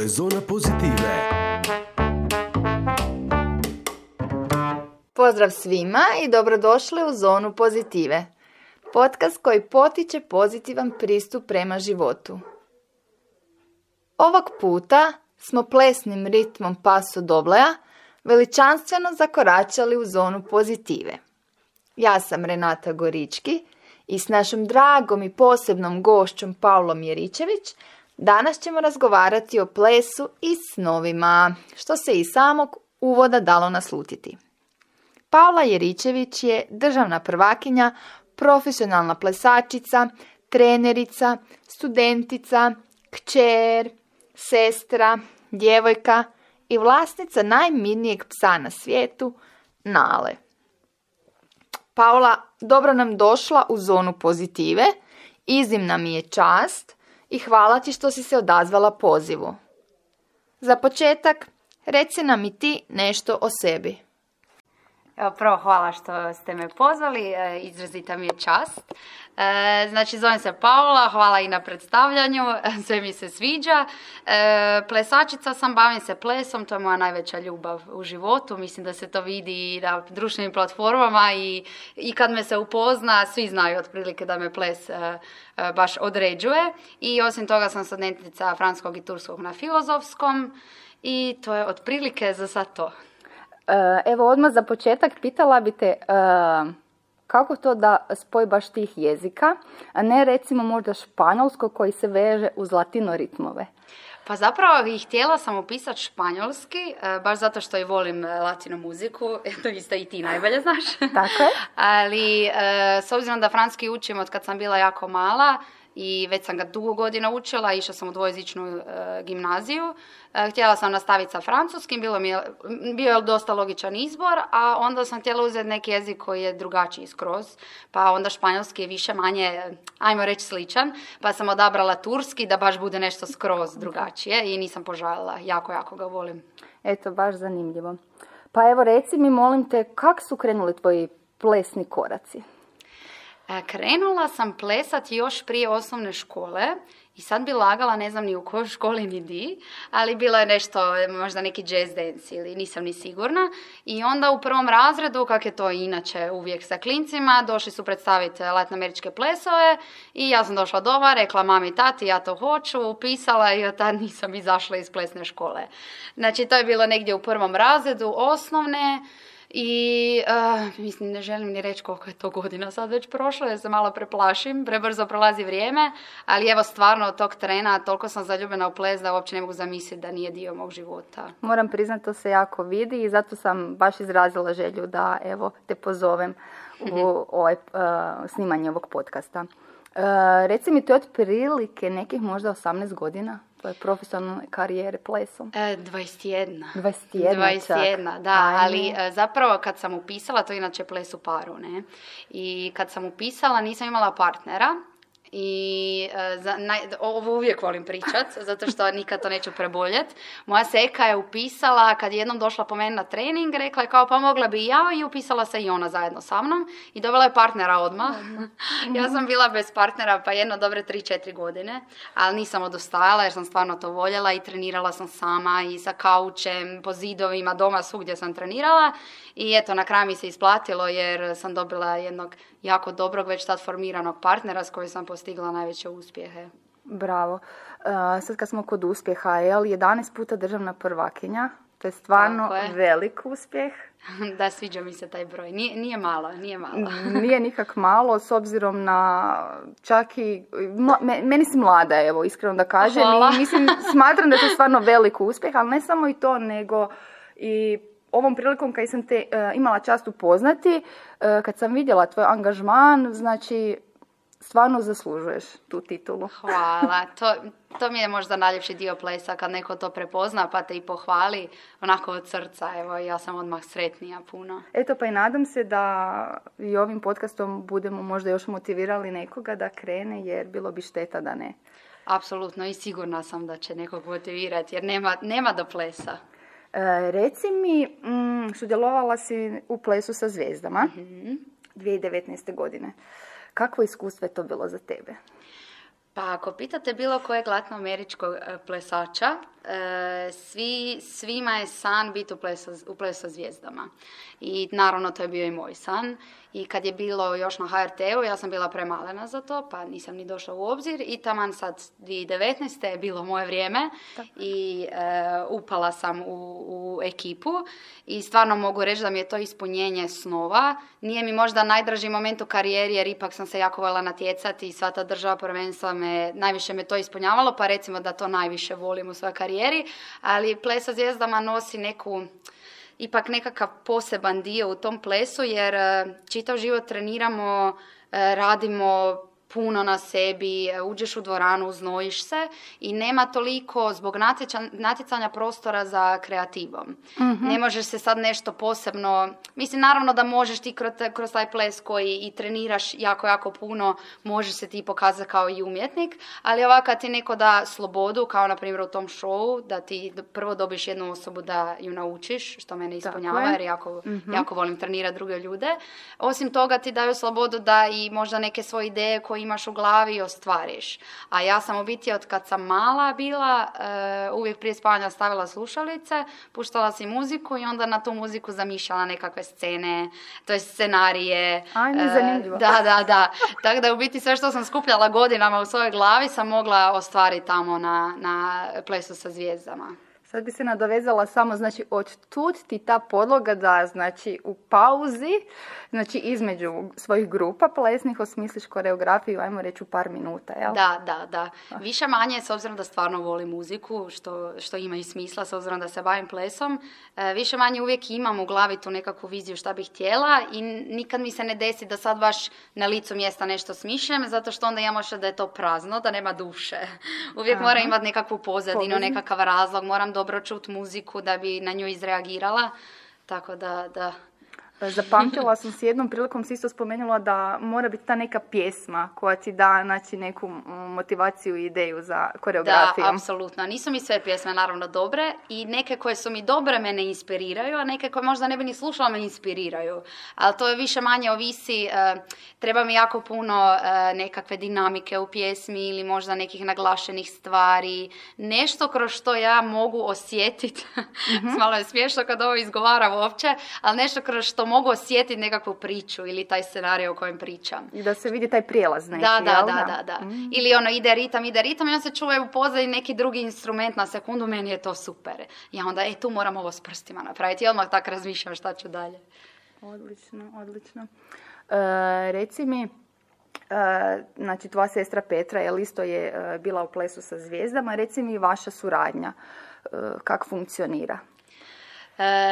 Je Zona Pozitive. Pozdrav svima i dobrodošli u Zonu Pozitive. Podcast koji potiče pozitivan pristup prema životu. Ovog puta smo plesnim ritmom paso dobleja veličanstveno zakoračali u zonu pozitive. Ja sam Renata Gorički i s našom dragom i posebnom gošćom Paulom Jeričević danas ćemo razgovarati o plesu i snovima, što se i samog uvoda dalo naslutiti. Paula Jeričević je državna prvakinja, profesionalna plesačica, trenerica, studentica, kćer, sestra, djevojka i vlasnica najmirnijeg psa na svijetu, Nale. Paula, dobro nam došla u zonu pozitive, iznimna mi je čast i hvala ti što si se odazvala pozivu. Za početak, reci nam i ti nešto o sebi. Prvo hvala što ste me pozvali, e, izrazita mi je čast. E, znači, zovem se Paula, hvala i na predstavljanju, sve mi se sviđa. E, plesačica sam, bavim se plesom, to je moja najveća ljubav u životu. Mislim da se to vidi i na društvenim platformama i, i kad me se upozna, svi znaju otprilike da me ples baš određuje. I osim toga sam studentica franskog i turskog na filozofskom i to je otprilike za sad to. E, evo odmah za početak pitala bi te e, kako to da spoj baš tih jezika, a ne recimo možda španjolsko koji se veže uz latino ritmove? Pa zapravo i htjela sam upisati španjolski, e, baš zato što i volim latino muziku, to isto i ti najbolje znaš. Tako je. Ali s obzirom da franski učim od kad sam bila jako mala, i već sam ga dugo godina učila, išla sam u dvojezičnu e, gimnaziju. E, htjela sam nastaviti sa francuskim, bilo mi je, bio je dosta logičan izbor, a onda sam htjela uzeti neki jezik koji je drugačiji skroz, pa onda španjolski je više manje, ajmo reći sličan, pa sam odabrala turski da baš bude nešto skroz drugačije i nisam požalila, jako, jako ga volim. Eto, baš zanimljivo. Pa evo reci mi, molim te, kak su krenuli tvoji plesni koraci? E, krenula sam plesati još prije osnovne škole i sad bi lagala, ne znam ni u kojoj školi ni di, ali bilo je nešto, možda neki jazz dance ili nisam ni sigurna. I onda u prvom razredu, kak je to inače uvijek sa klincima, došli su predstaviti latinoameričke plesove i ja sam došla doma, rekla mami i tati ja to hoću, upisala i od tad nisam izašla iz plesne škole. Znači to je bilo negdje u prvom razredu osnovne, i uh, mislim, ne želim ni reći koliko je to godina sad već prošlo, jer se malo preplašim, prebrzo prolazi vrijeme, ali evo stvarno od tog trena toliko sam zaljubljena u ples da uopće ne mogu zamisliti da nije dio mog života. Moram priznati, to se jako vidi i zato sam baš izrazila želju da evo te pozovem u ovaj, snimanje ovog podcasta. Uh, reci mi, to je otprilike nekih možda 18 godina? Tvoje profesionalne karijere plesom? E, 21. 21, 21 da, ali e, zapravo kad sam upisala, to je inače ples u paru, ne? I kad sam upisala nisam imala partnera, i uh, za, naj, ovo uvijek volim pričat, zato što nikad to neću preboljet. Moja seka je upisala, kad je jednom došla po meni na trening, rekla je kao pa mogla bi i ja i upisala se i ona zajedno sa mnom i dobila je partnera odmah. ja sam bila bez partnera pa jedno dobre 3-4 godine, ali nisam odostajala jer sam stvarno to voljela i trenirala sam sama i sa kaučem, po zidovima, doma svugdje sam trenirala i eto na kraju mi se isplatilo jer sam dobila jednog jako dobrog već tad formiranog partnera s kojim sam postigla najveće uspjehe. Bravo. Uh, sad kad smo kod uspjeha, jel, 11 puta državna prvakinja, to je stvarno velik uspjeh. da, sviđa mi se taj broj. Nije, nije malo, nije malo. nije nikak malo, s obzirom na čak i... meni si mlada, evo, iskreno da kažem. I mislim, smatram da je to stvarno velik uspjeh, ali ne samo i to, nego i ovom prilikom kad sam te uh, imala čast upoznati, uh, kad sam vidjela tvoj angažman, znači stvarno zaslužuješ tu titulu. Hvala. To, to mi je možda najljepši dio plesa kad neko to prepozna pa te i pohvali onako od srca. Evo, ja sam odmah sretnija puno. Eto pa i nadam se da i ovim podcastom budemo možda još motivirali nekoga da krene jer bilo bi šteta da ne. Apsolutno i sigurna sam da će nekog motivirati jer nema, nema do plesa. E, reci mi, mm, sudjelovala si u plesu sa zvijezdama mm 2019. godine. Kakvo iskustvo je to bilo za tebe? Pa ako pitate bilo kojeg latinoameričkog e, plesača, e, svi, svima je san biti u plesu, u plesu zvijezdama. I naravno to je bio i moj san. I kad je bilo još na HRT-u, ja sam bila premalena za to, pa nisam ni došla u obzir. I taman sad 2019. je bilo moje vrijeme i e, upala sam u, u ekipu. I stvarno mogu reći da mi je to ispunjenje snova. Nije mi možda najdraži moment u karijeri jer ipak sam se jako voljela natjecati i sva ta država prvenstva me, najviše me to ispunjavalo, pa recimo da to najviše volim u svojoj karijeri. Ali Plesa zvijezdama nosi neku ipak nekakav poseban dio u tom plesu jer e, čitav život treniramo, e, radimo puno na sebi, e, uđeš u dvoranu, uznojiš se i nema toliko zbog natjecanja prostora za kreativom. Mhm. Ne možeš se sad nešto posebno, mislim naravno da možeš ti kroz, kroz taj ples koji i treniraš jako, jako puno, možeš se ti pokazati kao i umjetnik, ali ovako kad ti neko da slobodu, kao na primjer u tom showu, da ti prvo dobiš jednu osobu da ju naučiš, što mene ispunjava jer jako, Mhm. jako volim trenirati druge ljude. Osim toga ti daju slobodu da i možda neke svoje ideje koje imaš u glavi ostvariš. A ja sam u biti od kad sam mala bila, e, uvijek prije spavanja stavila slušalice, puštala si muziku i onda na tu muziku zamišljala nekakve scene, to je scenarije. Ajme, E, zanimljivo. da, da, da. Tako da u biti sve što sam skupljala godinama u svojoj glavi sam mogla ostvariti tamo na, na plesu sa zvijezdama. Sad bi se nadovezala samo, znači, od tud ti ta podloga da, znači, u pauzi, znači, između svojih grupa plesnih osmisliš koreografiju, ajmo reći, u par minuta, jel? Da, da, da. Više manje, s obzirom da stvarno volim muziku, što, što ima i smisla, s obzirom da se bavim plesom, e, više manje uvijek imam u glavi tu nekakvu viziju šta bih htjela i nikad mi se ne desi da sad baš na licu mjesta nešto smišljam, zato što onda imam oša da je to prazno, da nema duše. Uvijek Aha. moram imati nekakvu pozadinu, Pozadinu. nekakav razlog, moram dobro čuti muziku da bi na nju izreagirala. Tako da, da. Zapamtila sam si jednom prilikom si isto spomenula da mora biti ta neka pjesma koja ti da znači neku motivaciju i ideju za Da, koreografiju. apsolutno. Nisu mi sve pjesme naravno dobre i neke koje su mi dobre mene inspiriraju, a neke koje možda ne bi ni slušala me inspiriraju. Ali to je više manje ovisi, e, treba mi jako puno e, nekakve dinamike u pjesmi ili možda nekih naglašenih stvari, nešto kroz što ja mogu osjetiti. Malo je smiješno kad ovo izgovaram uopće, ali nešto kroz što mogu osjetiti nekakvu priču ili taj scenarij o kojem pričam. I da se vidi taj prijelaz neki, Da, da, jel da, da, da. Ili ono ide ritam, ide ritam i on se čuje u pozadini neki drugi instrument na sekundu, meni je to super. Ja onda, e, tu moram ovo s prstima napraviti i odmah tak razmišljam šta ću dalje. Odlično, odlično. E, reci mi, e, znači tvoja sestra Petra je isto je e, bila u plesu sa zvijezdama, reci mi vaša suradnja, e, kako funkcionira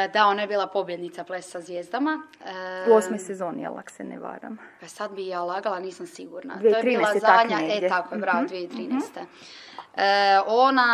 da, ona je bila pobjednica plesa sa zvijezdama. E, u osmoj sezoni, jel ako se ne varam. Pa sad bi ja lagala, nisam sigurna. to 2013. je bila zadnja, e tako je, bravo, Mhm, 2013. E, ona,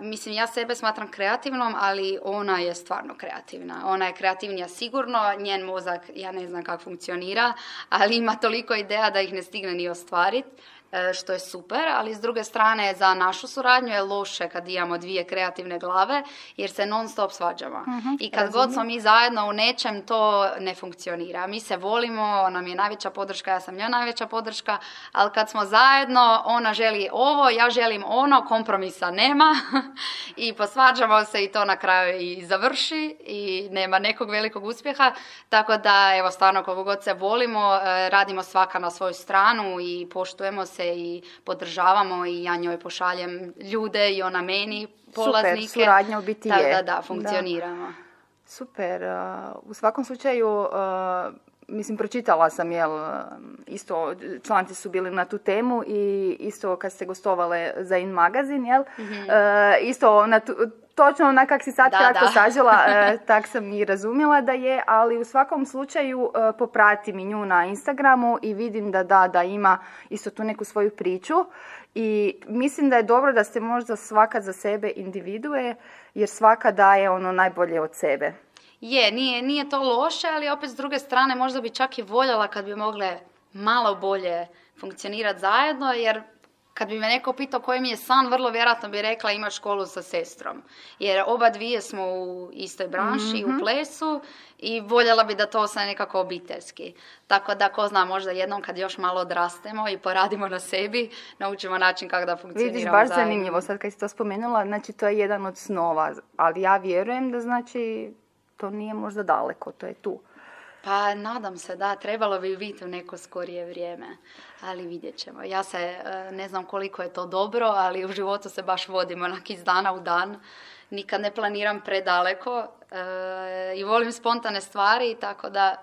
mislim, ja sebe smatram kreativnom, ali ona je stvarno kreativna. Ona je kreativnija sigurno, njen mozak, ja ne znam kako funkcionira, ali ima toliko ideja da ih ne stigne ni ostvariti. E, što je super, ali s druge strane za našu suradnju je loše kad imamo dvije kreativne glave jer se non stop svađamo. I kad god smo mi zajedno u nečem to ne funkcionira. Mi se volimo, ona nam je najveća podrška, ja sam njoj najveća podrška, ali kad smo zajedno, ona želi ovo, ja želim ono, kompromisa nema i posvađamo se i to na kraju i završi i nema nekog velikog uspjeha, tako da evo stvarno koliko god se volimo, e, radimo svaka na svoju stranu i poštujemo se i podržavamo i ja njoj pošaljem ljude i ona meni polaznike. suradnja u biti Tako je. Da, da, Da. funkcioniramo. Super. uh, U svakom slučaju, uh, mislim, pročitala sam, jel, uh, isto članci su bili na tu temu i isto kad ste gostovale za In magazin, jel, uh, isto na tu, točno onak kak si sad. Da, kratko da. sažela, uh, tak sam i razumjela da je, ali u svakom slučaju uh, popratim i nju na Instagramu i vidim da da, da ima isto tu neku svoju priču i mislim da je dobro da ste možda svaka za sebe individue, jer svaka daje ono najbolje od sebe. Je, nije, nije to loše, ali opet s druge strane možda bi čak i voljela kad bi mogle malo bolje funkcionirati zajedno, jer kad bi me neko pitao koji mi je san, vrlo vjerojatno bi rekla ima školu sa sestrom. Jer oba dvije smo u istoj branši, u plesu i voljela bi da to ostane nekako obiteljski. Tako da, ko zna, možda jednom kad još malo odrastemo i poradimo na sebi, naučimo način kako da funkcioniramo Vidiš, baš zanimljivo, sad kad si to spomenula, znači to je jedan od snova, ali ja vjerujem da znači to nije možda daleko, to je tu. Pa nadam se da, trebalo bi biti u neko skorije vrijeme, ali vidjet ćemo. Ja se e, ne znam koliko je to dobro, ali u životu se baš vodimo onak iz dana u dan. Nikad ne planiram predaleko e, i volim spontane stvari, tako da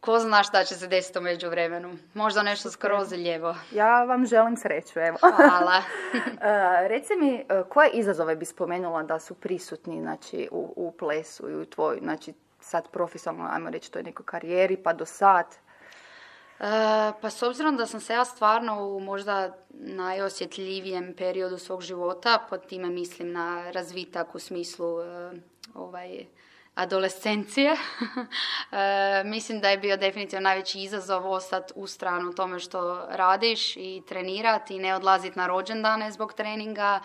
ko zna šta će se desiti u međuvremenu. Možda nešto skroz lijevo. Ja vam želim sreću, evo. Hvala. E, reci mi, koje izazove bi spomenula da su prisutni znači, u, u plesu i u tvoj, znači, sad profesionalno, ajmo reći, toj nekoj karijeri, pa do sad? E, pa s obzirom da sam se ja stvarno u možda najosjetljivijem periodu svog života, pod time mislim na razvitak u smislu e, ovaj, adolescencije. e, mislim da je bio definitivno najveći izazov ostati u stranu tome što radiš i trenirati i ne odlaziti na rođendane zbog treninga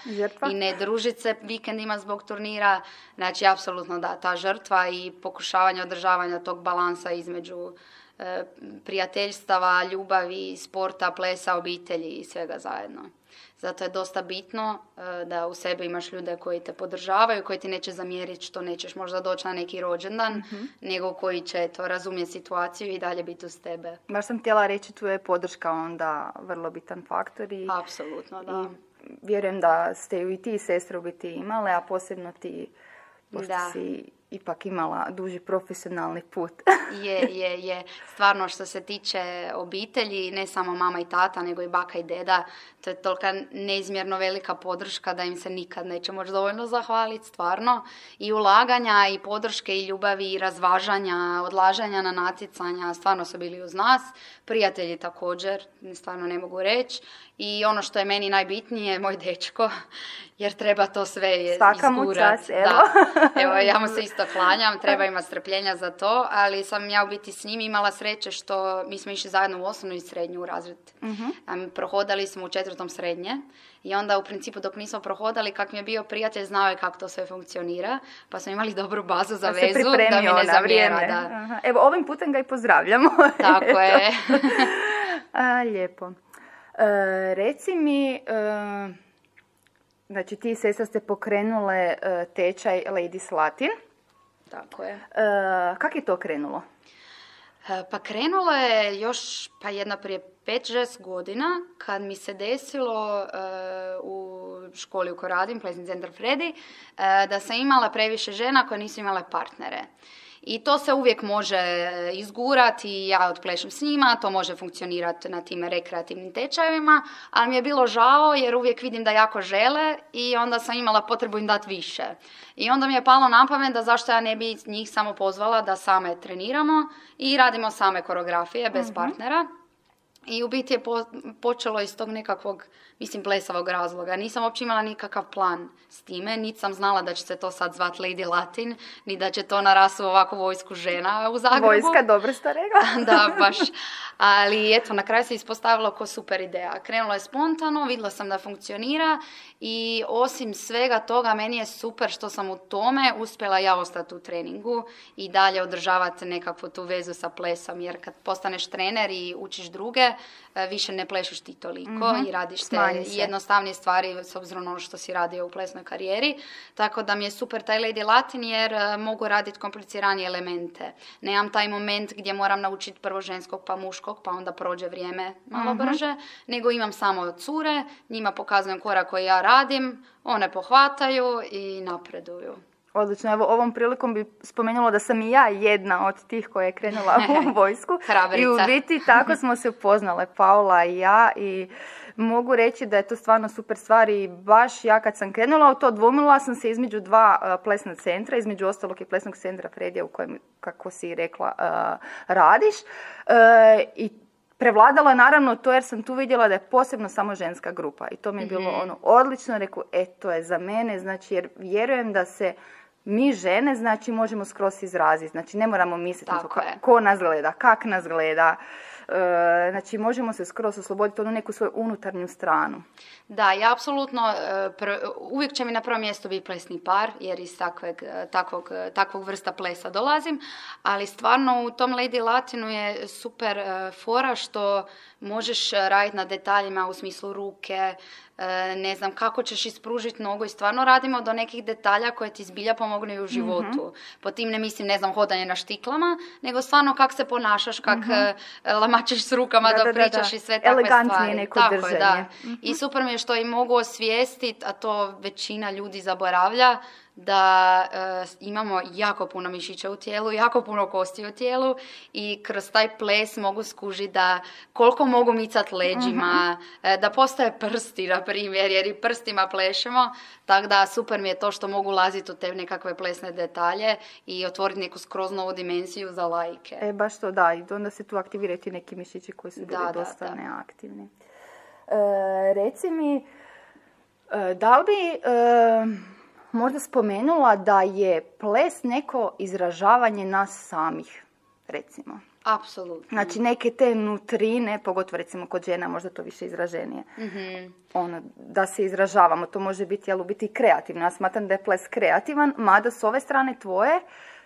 i ne družiti se vikendima zbog turnira. Znači, apsolutno da, ta žrtva i pokušavanje održavanja tog balansa između e, prijateljstava, ljubavi, sporta, plesa, obitelji i svega zajedno. Zato je dosta bitno e, da u sebi imaš ljude koji te podržavaju, koji ti neće zamjeriti što nećeš možda doći na neki rođendan, mm nego koji će to razumjeti situaciju i dalje biti uz tebe. Baš sam htjela reći, tu je podrška onda vrlo bitan faktor. I, Apsolutno, da. vjerujem da ste ju i ti sestre u biti imale, a posebno ti, pošto si ipak imala duži profesionalni put. je, je, je. Stvarno što se tiče obitelji, ne samo mama i tata, nego i baka i deda, to je tolika neizmjerno velika podrška da im se nikad neće moći dovoljno zahvaliti, stvarno. I ulaganja, i podrške, i ljubavi, i razvažanja, odlažanja na natjecanja, stvarno su bili uz nas. Prijatelji također, stvarno ne mogu reći. I ono što je meni najbitnije, moj dečko, jer treba to sve Svaka izgurat. evo. Da. Evo, ja mu se isto klanjam, treba imati strpljenja za to, ali sam ja u biti s njim imala sreće što mi smo išli zajedno u osnovnu i srednju razred. Uh-huh. Prohodali smo u četvrtom srednje i onda u principu dok nismo prohodali, kak mi je bio prijatelj, znao je kako to sve funkcionira, pa smo imali dobru bazu za vezu da mi ne zamjera. Da. Evo, ovim putem ga i pozdravljamo. Tako je. A, lijepo. E, reci mi, e, znači ti sestra ste pokrenule e, tečaj Ladies Latin. Tako je. E, kako je to krenulo? E, pa krenulo je još pa jedna prije 5-6 godina kad mi se desilo e, u školi u kojoj radim, Pleasant Center Freddy, da sam imala previše žena koje nisu imale partnere. I to se uvijek može e, izgurati i ja odplešem s njima, to može funkcionirati na tim rekreativnim tečajevima, ali mi je bilo žao jer uvijek vidim da jako žele i onda sam imala potrebu im dati više. I onda mi je palo na pamet da zašto ja ne bi njih samo pozvala da same treniramo i radimo same koreografije bez mhm. partnera. I u biti je počelo iz tog nekakvog mislim, plesavog razloga. Nisam uopće imala nikakav plan s time, niti sam znala da će se to sad zvat Lady Latin, ni da će to narasu ovakvu vojsku žena u Zagrebu. Vojska, dobro ste rekla. da, baš. Ali eto, na kraju se ispostavilo ko super ideja. Krenulo je spontano, vidjela sam da funkcionira i osim svega toga, meni je super što sam u tome uspjela ja ostati u treningu i dalje održavati nekakvu tu vezu sa plesom, jer kad postaneš trener i učiš druge, više ne plešiš ti toliko mm i radiš te jednostavnije stvari s obzirom na ono što si radio u plesnoj karijeri. Tako da mi je super taj Lady Latin jer e, mogu raditi kompliciranije elemente. Nemam taj moment gdje moram naučiti prvo ženskog pa muškog pa onda prođe vrijeme malo mhm. brže, nego imam samo cure, njima pokazujem korak koji ja radim, one pohvataju i napreduju. Odlično, evo ovom prilikom bi spomenula da sam i ja jedna od tih koja je krenula u vojsku. I u biti tako smo se upoznale, Paula i ja. I mogu reći da je to stvarno super stvar i baš ja kad sam krenula u to dvomila sam se između dva plesna centra, između ostalog i plesnog centra Fredija u kojem, kako si rekla, radiš. E, I prevladalo je naravno to jer sam tu vidjela da je posebno samo ženska grupa. I to mi je bilo mhm. ono odlično, rekao, e to je za mene, znači jer vjerujem da se mi žene, znači možemo skroz izraziti, znači ne moramo misliti ko nas gleda, kak nas gleda, znači možemo se skroz osloboditi onu neku svoju unutarnju stranu. Da, ja apsolutno, uvijek će mi na prvom mjestu biti plesni par, jer iz takvog, takvog, takvog vrsta plesa dolazim, ali stvarno u tom Lady Latinu je super fora što možeš raditi na detaljima u smislu ruke, E, ne znam kako ćeš ispružiti nogu i stvarno radimo do nekih detalja koje ti zbilja pomognu i u životu. mm Po tim ne mislim, ne znam, hodanje na štiklama, nego stvarno kak se ponašaš, kak mm lamačeš s rukama da, da, pričaš i sve takve stvari. neko Tako Je, da. I mhm. super mi je što i mogu osvijestiti, a to većina ljudi zaboravlja, da e, imamo jako puno mišića u tijelu, jako puno kosti u tijelu i kroz taj ples mogu skužiti da koliko mogu micat leđima, uh da postoje prsti, na primjer, jer i prstima plešemo, tako da super mi je to što mogu laziti u te nekakve plesne detalje i otvoriti neku skroz novu dimenziju za lajke. E, baš to da, i onda se tu aktivirati neki mišići koji su bili dosta neaktivni. E, reci mi, da li bi možda spomenula da je ples neko izražavanje nas samih, recimo. Apsolutno. Znači neke te nutrine, pogotovo recimo kod žena možda to više izraženije. mm Ono, da se izražavamo, to može biti, jel, biti kreativno. Ja smatram da je ples kreativan, mada s ove strane tvoje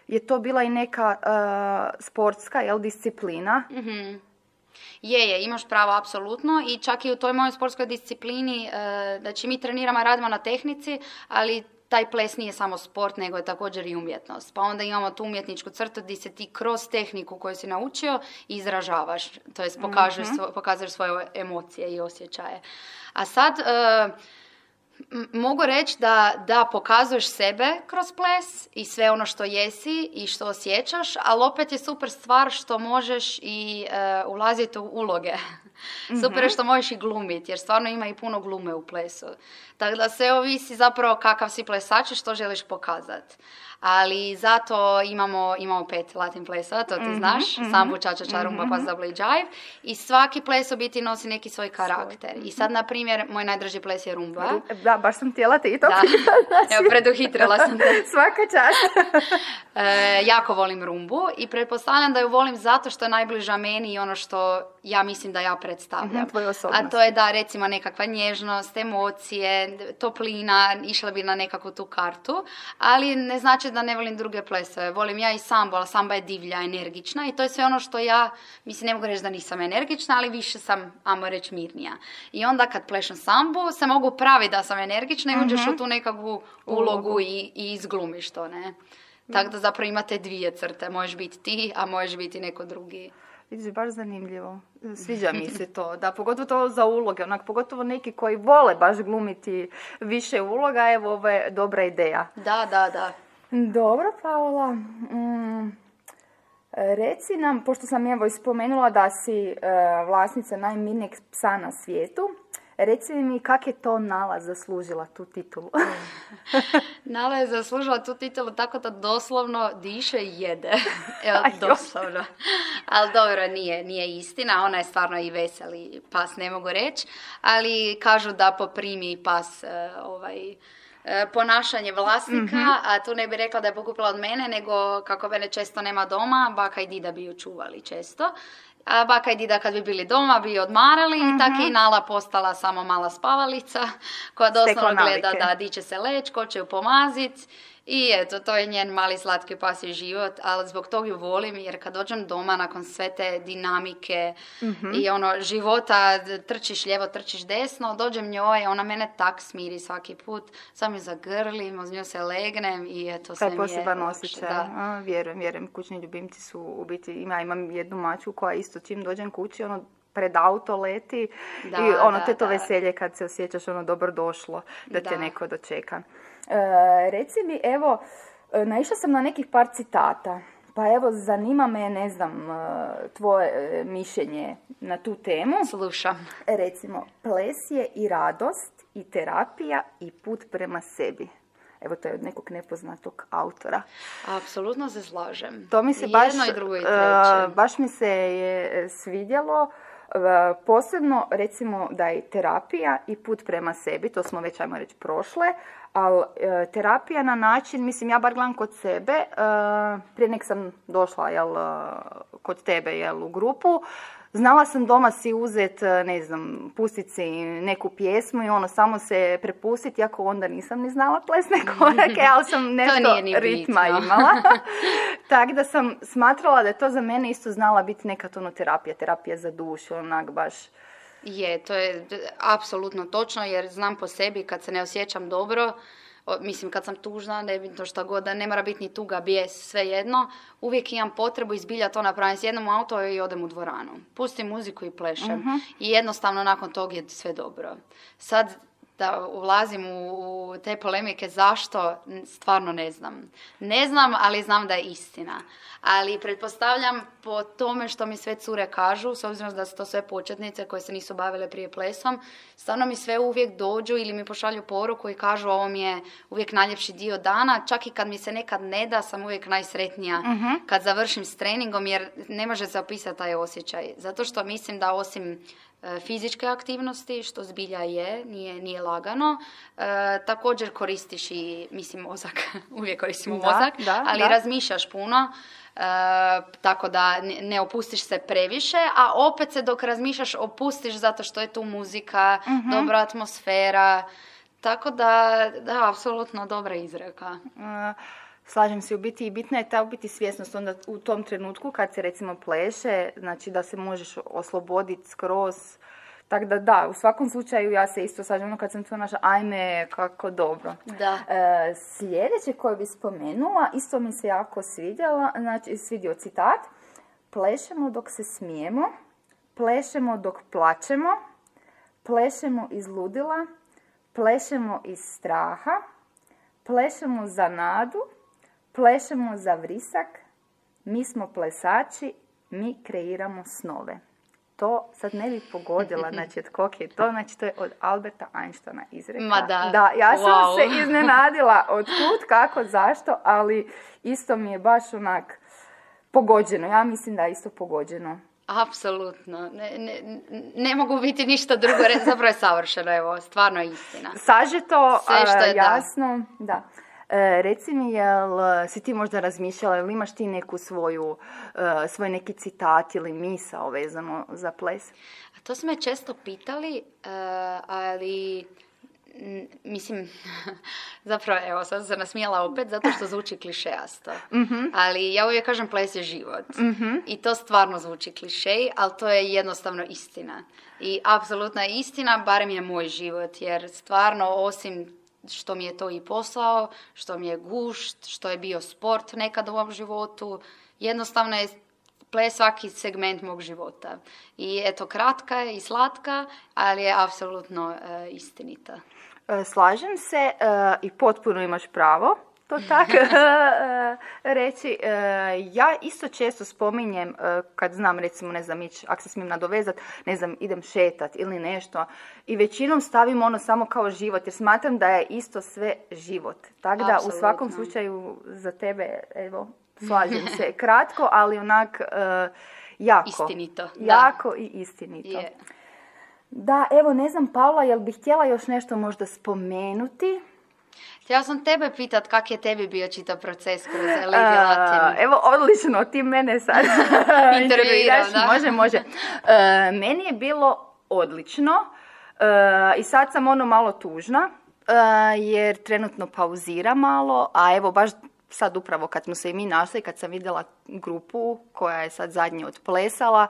je to bila i neka uh, sportska, jel, disciplina. mm Je, je, imaš pravo, apsolutno. I čak i u toj mojoj sportskoj disciplini, uh, znači mi treniramo, radimo na tehnici, ali taj ples nije samo sport, nego je također i umjetnost. Pa onda imamo tu umjetničku crtu gdje se ti kroz tehniku koju si naučio izražavaš, to jest pokažeš, mm pokazuješ svoje emocije i osjećaje. A sad, e, mogu reći da, da pokazuješ sebe kroz ples i sve ono što jesi i što osjećaš, ali opet je super stvar što možeš i uh, ulaziti u uloge. super je mhm. što možeš i glumiti, jer stvarno ima i puno glume u plesu. Tako da sve ovisi zapravo kakav si plesač i što želiš pokazati ali zato imamo, imamo pet latin plesova, to ti mm-hmm, znaš, mm-hmm, sambu, čača, čarumba, mm-hmm. pas, i jive. I svaki ples u biti nosi neki svoj karakter. I sad, na primjer, moj najdraži ples je rumba. Da, baš sam htjela te i to da. Znači... Evo, preduhitrila sam te. Svaka čast. e, jako volim rumbu i pretpostavljam da ju volim zato što je najbliža meni i ono što ja mislim da ja predstavljam. Mm-hmm, A to je da, recimo, nekakva nježnost, emocije, toplina, išla bi na nekakvu tu kartu, ali ne znači da ne volim druge plesove. Volim ja i sambo, ali samba je divlja, energična i to je sve ono što ja, mislim, ne mogu reći da nisam energična, ali više sam, amo reći, mirnija. I onda kad plešem sambu, se mogu praviti da sam energična i uđeš u mhm. tu nekakvu ulogu i, i izglumiš to, ne? Tako da zapravo imate dvije crte. Možeš biti ti, a možeš biti neko drugi. Vidiš, baš zanimljivo. Sviđa mi se to. Da, pogotovo to za uloge. Onak, pogotovo neki koji vole baš glumiti više uloga. Evo, ovo je dobra ideja. Da, da, da. Dobro, Paola. Mm, reci nam, pošto sam evo ispomenula da si e, vlasnica najmirnijeg psa na svijetu, reci mi kak je to Nala zaslužila tu titulu? Nala je zaslužila tu titulu tako da doslovno diše i jede. Evo, doslovno. Ali dobro, nije, nije istina. Ona je stvarno i veseli pas, ne mogu reći. Ali kažu da poprimi pas e, ovaj, E, ponašanje vlasnika, mhm. a tu ne bi rekla da je pokupila od mene, nego kako mene često nema doma, baka i dida bi ju čuvali često. A baka i dida kad bi bili doma bi odmarali mm i tako i Nala postala samo mala spavalica koja doslovno gleda da di će se leć, ko će ju pomazit i eto, to je njen mali slatki pasji život, ali zbog toga ju volim jer kad dođem doma nakon sve te dinamike mhm. i ono života, trčiš lijevo, trčiš desno, dođem njoj, ona mene tak smiri svaki put, sam ju zagrlim, uz nju se legnem i eto sve mi je... poseban osjećaj, vjerujem, vjerujem, kućni ljubimci su u biti, ima, imam jednu maču koja isto čim dođem kući, ono pred auto leti da, i ono te to veselje kad se osjećaš ono dobro došlo da, da. te neko dočeka. E, reci mi, evo, e, naišla sam na nekih par citata, pa evo, zanima me, ne znam, e, tvoje mišljenje na tu temu. Slušam. Recimo, ples je i radost, i terapija, i put prema sebi. Evo, to je od nekog nepoznatog autora. Apsolutno se slažem. To mi se baš, i baš mi se je svidjelo Posebno, recimo, da je terapija i put prema sebi, to smo već, ajmo reći, prošle, ali e, terapija na način, mislim, ja bar gledam kod sebe, e, prije nek sam došla, jel, e, kod tebe, jel, u grupu, Znala sam doma si uzet, e, ne znam, pustit si neku pjesmu i ono, samo se prepustiti, iako onda nisam ni znala plesne korake, ali sam nešto ritma imala. Tako da sam smatrala da je to za mene isto znala biti neka tonoterapija, terapija za dušu, onak baš... Je, to je apsolutno točno, jer znam po sebi kad se ne osjećam dobro, mislim kad sam tužna, nebitno šta god, da ne mora biti ni tuga, bijes, sve jedno, uvijek imam potrebu izbilja to napraviti. Sjednem u auto i odem u dvoranu. Pustim muziku i plešem. uh I jednostavno nakon tog je sve dobro. Sad da ulazim u, te polemike zašto, stvarno ne znam. Ne znam, ali znam da je istina. Ali pretpostavljam po tome što mi sve cure kažu, s obzirom da su to sve početnice koje se nisu bavile prije plesom, stvarno mi sve uvijek dođu ili mi pošalju poruku i kažu ovo mi je uvijek najljepši dio dana. Čak i kad mi se nekad ne da, sam uvijek najsretnija mhm. kad završim s treningom jer ne može se opisati taj osjećaj. Zato što mislim da osim fizičke aktivnosti, što zbilja je, nije, nije lagano. E, također koristiš i, mislim, mozak, uvijek koristimo mozak, ali razmišljaš puno, e, tako da ne, opustiš se previše, a opet se dok razmišljaš opustiš zato što je tu muzika, uh dobra atmosfera, tako da, da, apsolutno dobra izreka. Slažem se, u biti i bitna je ta u biti svjesnost onda u tom trenutku kad se recimo pleše, znači da se možeš osloboditi skroz. Tako da da, u svakom slučaju ja se isto slažem, ono kad sam to naša, ajme, kako dobro. Da. E, sljedeće koje bi spomenula, isto mi se jako svidjela, znači svidio citat. Plešemo dok se smijemo, plešemo dok plačemo, plešemo iz ludila, plešemo iz straha, plešemo za nadu, Plešemo za vrisak, mi smo plesači, mi kreiramo snove. To sad ne bi pogodila, znači od kog je to, znači to je od Alberta Einsteina izreka. Ma da. Da, ja sam se iznenadila od kud, kako, zašto, ali isto mi je baš onak pogođeno. Ja mislim da je isto pogođeno. Apsolutno. Ne, ne, ne, mogu biti ništa drugo, zapravo je savršeno, evo, stvarno je istina. Sažeto, Sve što je, jasno, da. da. E, reci mi, jel e, si ti možda razmišljala ili imaš ti neku svoju, e, svoj neki citat ili misao vezano za ples? A to su me često pitali, ali mislim, zapravo, evo, sad se nasmijala opet zato što zvuči klišejasto. mm Ali ja uvijek kažem ples je život. mm I to stvarno zvuči klišej, ali to je jednostavno istina. I apsolutna istina, barem je moj život, jer stvarno osim što mi je to i posao, što mi je gušt, što je bio sport nekad u ovom životu. Jednostavno je ples svaki segment mog života. I eto, kratka je i slatka, ali je apsolutno e, istinita. E, slažem se e, i potpuno imaš pravo to tako reći. E, ja isto često spominjem e, kad znam recimo ne znam ići, ako se smijem nadovezat, ne znam idem šetat ili nešto i većinom stavim ono samo kao život jer smatram da je isto sve život. Tako da u svakom slučaju za tebe evo slažem se kratko, ali onak jako. Istinito. Jako i istinito. Da, evo ne znam Paula, jel bih htjela još nešto možda spomenuti? Htjela sam tebe pitat kak je tebi bio čitav proces kroz Lady Latin. Evo, odlično, ti mene sad intervjuiraš. Može, može. Uh, meni je bilo odlično uh, i sad sam ono malo tužna uh, jer trenutno pauzira malo, a evo baš sad upravo kad smo se i mi našli, kad sam vidjela grupu koja je sad zadnje odplesala,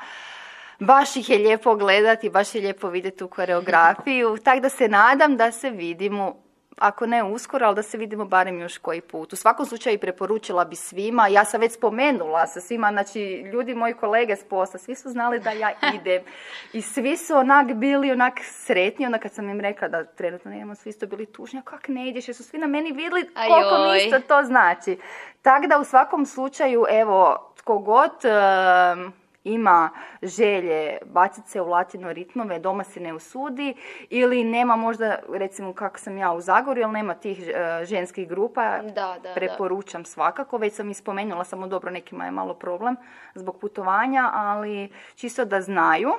baš ih je lijepo gledati, baš je lijepo vidjeti u koreografiju, tako da se nadam da se vidimo ako ne uskoro, ali da se vidimo barem još koji put. U svakom slučaju preporučila bi svima, ja sam već spomenula sa svima, znači ljudi, moji kolege s posla, svi su znali da ja idem i svi su onak bili onak sretni, onda kad sam im rekla da trenutno nemamo, svi su bili tužni, kak ne ideš, jer su svi na meni vidjeli koliko mi isto to znači. Tako da u svakom slučaju, evo, tko god ima želje baciti se u latino ritmove, doma se ne usudi ili nema možda, recimo kako sam ja u Zagorju, ili nema tih e, ženskih grupa, da, da, preporučam svakako. Već sam i spomenula, samo dobro, nekima je malo problem zbog putovanja, ali čisto da znaju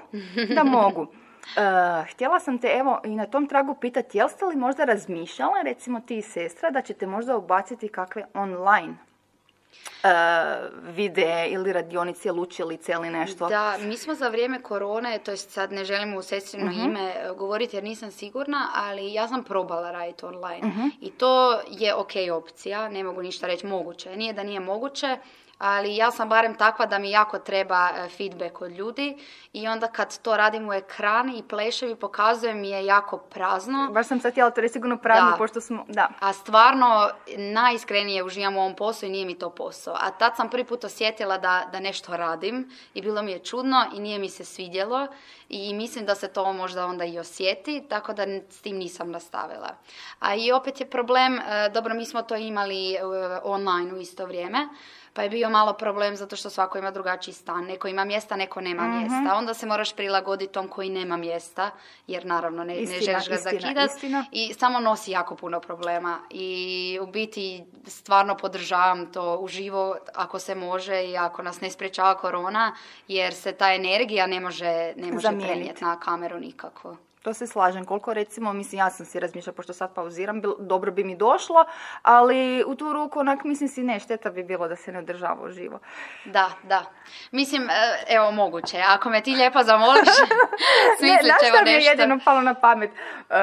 da mogu. Uh, htjela sam te evo i na tom tragu pitati, jel ste li možda razmišljala, recimo ti i sestra, da ćete možda ubaciti kakve online uh, videe ili radionice ili učilice ili nešto? Da, mi smo za vrijeme korone, to je sad ne želimo u sestrino uh ime e, govoriti jer nisam sigurna, ali ja sam probala raditi online. Mhm. I to je ok opcija, ne mogu ništa reći moguće. Nije da nije moguće, ali ja sam barem takva da mi jako treba e, feedback od ljudi i onda kad to radim u ekrani i pleševi pokazuje mi je jako prazno. Baš sam sad htjela to reći sigurno prazno, pošto smo, da. A stvarno najiskrenije uživam u ovom poslu i nije mi to posao. A tad sam prvi put osjetila da, da nešto radim i bilo mi je čudno i nije mi se svidjelo i mislim da se to možda onda i osjeti, tako da s tim nisam nastavila. A i opet je problem, e, dobro mi smo to imali e, online u isto vrijeme, pa je bio malo problem zato što svako ima drugačiji stan. Neko ima mjesta, neko nema mhm. mjesta. Onda se moraš prilagoditi tom koji nema mjesta, jer naravno ne, istina, ne želiš ga zakidati. I samo nosi jako puno problema. I u biti stvarno podržavam to uživo ako se može i ako nas ne sprečava korona, jer se ta energija ne može, ne može prenijeti na kameru nikako. To se slažem. Koliko recimo, mislim, ja sam si razmišljala, pošto sad pauziram, dobro bi mi došlo, ali u tu ruku, onak, mislim si, ne, šteta bi bilo da se ne održava živo. Da, da. Mislim, e, evo, moguće. Ako me ti lijepo zamoliš, smislit ćemo nešto. mi je jedino palo na pamet? Uh,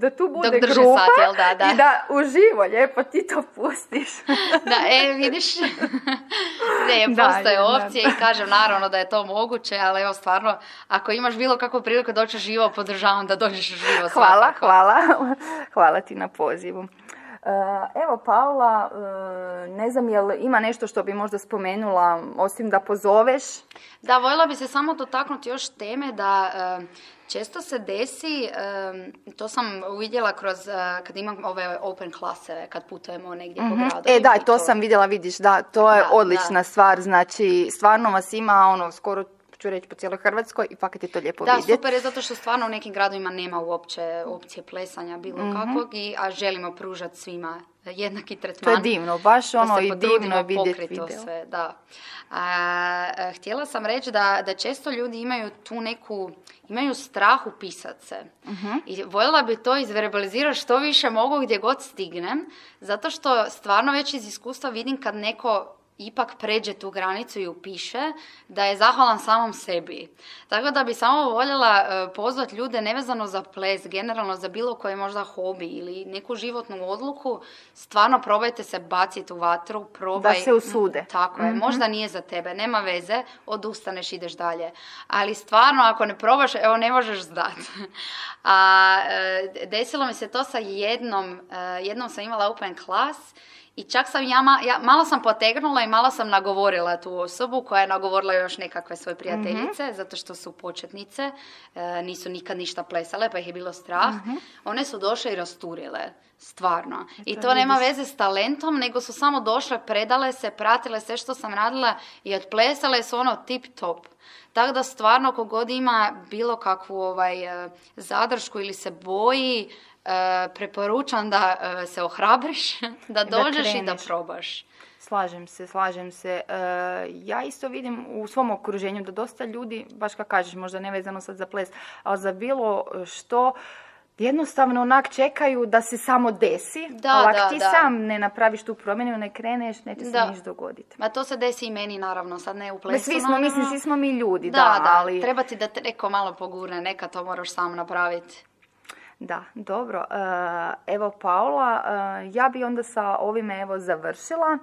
da tu bude Dok grupa sat, da, da. i da uživo lijepo ti to pustiš. da, e, vidiš. ne, postoje opcije i kažem, naravno da je to moguće, ali evo, stvarno, ako imaš bilo kakvu priliku doći živo, podržati podržavam da dođeš živo Hvala, hvala. hvala ti na pozivu. E, evo, Paula, e, ne znam jel ima nešto što bi možda spomenula, osim da pozoveš? Da, voljela bi se samo dotaknuti još teme da e, često se desi, to sam uvidjela kroz, kad imam ove open klaseve, kad putujemo negdje po mhm. gradu. E, da, to, sam vidjela, vidiš, da, to je odlična stvar, znači, stvarno vas ima ono, skoro ću reći po cijeloj Hrvatskoj i fakat je to lijepo vidjeti. Da, super je zato što stvarno u nekim gradovima nema uopće opcije plesanja bilo mm kakvog, i, a želimo pružati svima jednaki tretman. To je divno, baš ono i divno je vidjeti video. Sve, da. A, htjela sam reći da, da često ljudi imaju tu neku, imaju strah upisat se. uh I voljela bi to izverbalizirati što više mogu gdje god stignem, zato što stvarno već iz iskustva vidim kad neko ipak pređe tu granicu i upiše da je zahvalan samom sebi. Tako da bi samo voljela e, pozvati ljude nevezano za ples, generalno za bilo koji možda hobi ili neku životnu odluku, stvarno probajte se baciti u vatru, probaj... Da se usude. Tako je, mhm. možda nije za tebe, nema veze, odustaneš, ideš dalje. Ali stvarno, ako ne probaš, evo, ne možeš zdati. A e, desilo mi se to sa jednom, e, jednom sam imala open class i čak sam ja, ja, malo sam potegnula i malo sam nagovorila tu osobu koja je nagovorila još nekakve svoje prijateljice, mhm. zato što su početnice, e, nisu nikad ništa plesale, pa ih je bilo strah. Mhm. One su došle i rasturile, stvarno. I to nema veze s talentom, nego su samo došle, predale se, pratile sve što sam radila i odplesale su ono tip top. Tako da stvarno kogod ima bilo kakvu ovaj, e, zadršku ili se boji, E, preporučam da e, se ohrabriš, da dođeš i da probaš. Slažem se, slažem se. E, ja isto vidim u svom okruženju da dosta ljudi, baš kako kažeš, možda ne vezano sad za ples, ali za bilo što, jednostavno onak čekaju da se samo desi, da, ali ako ti sam ne napraviš tu promjenu, ne kreneš, neće se niš dogoditi. Ma to se desi i meni naravno, sad ne u plesu. Svi smo, mislim, svi smo mi ljudi, da, da, ali... Treba ti da te neko malo pogurne, neka to moraš sam napraviti. Da, dobro. E, evo Paula, e, ja bi onda sa ovime evo završila.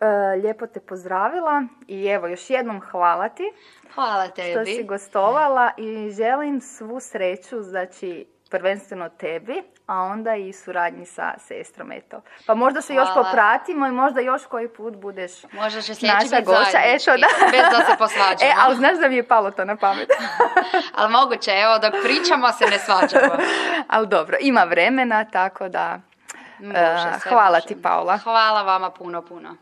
E, lijepo te pozdravila i evo još jednom hvala ti. Hvala tebi. Što si gostovala i želim svu sreću, znači prvenstveno tebi, a onda i suradnji sa sestrom, eto. Pa možda se još popratimo i možda još koji put budeš Možda će naša goša. Eto, da. Bez da se posvađamo. E, ali znaš da mi je palo to na pamet. ali moguće, evo, dok pričamo se ne svađamo. ali dobro, ima vremena, tako da... Može, uh, hvala ti, Paula. Hvala vama puno, puno.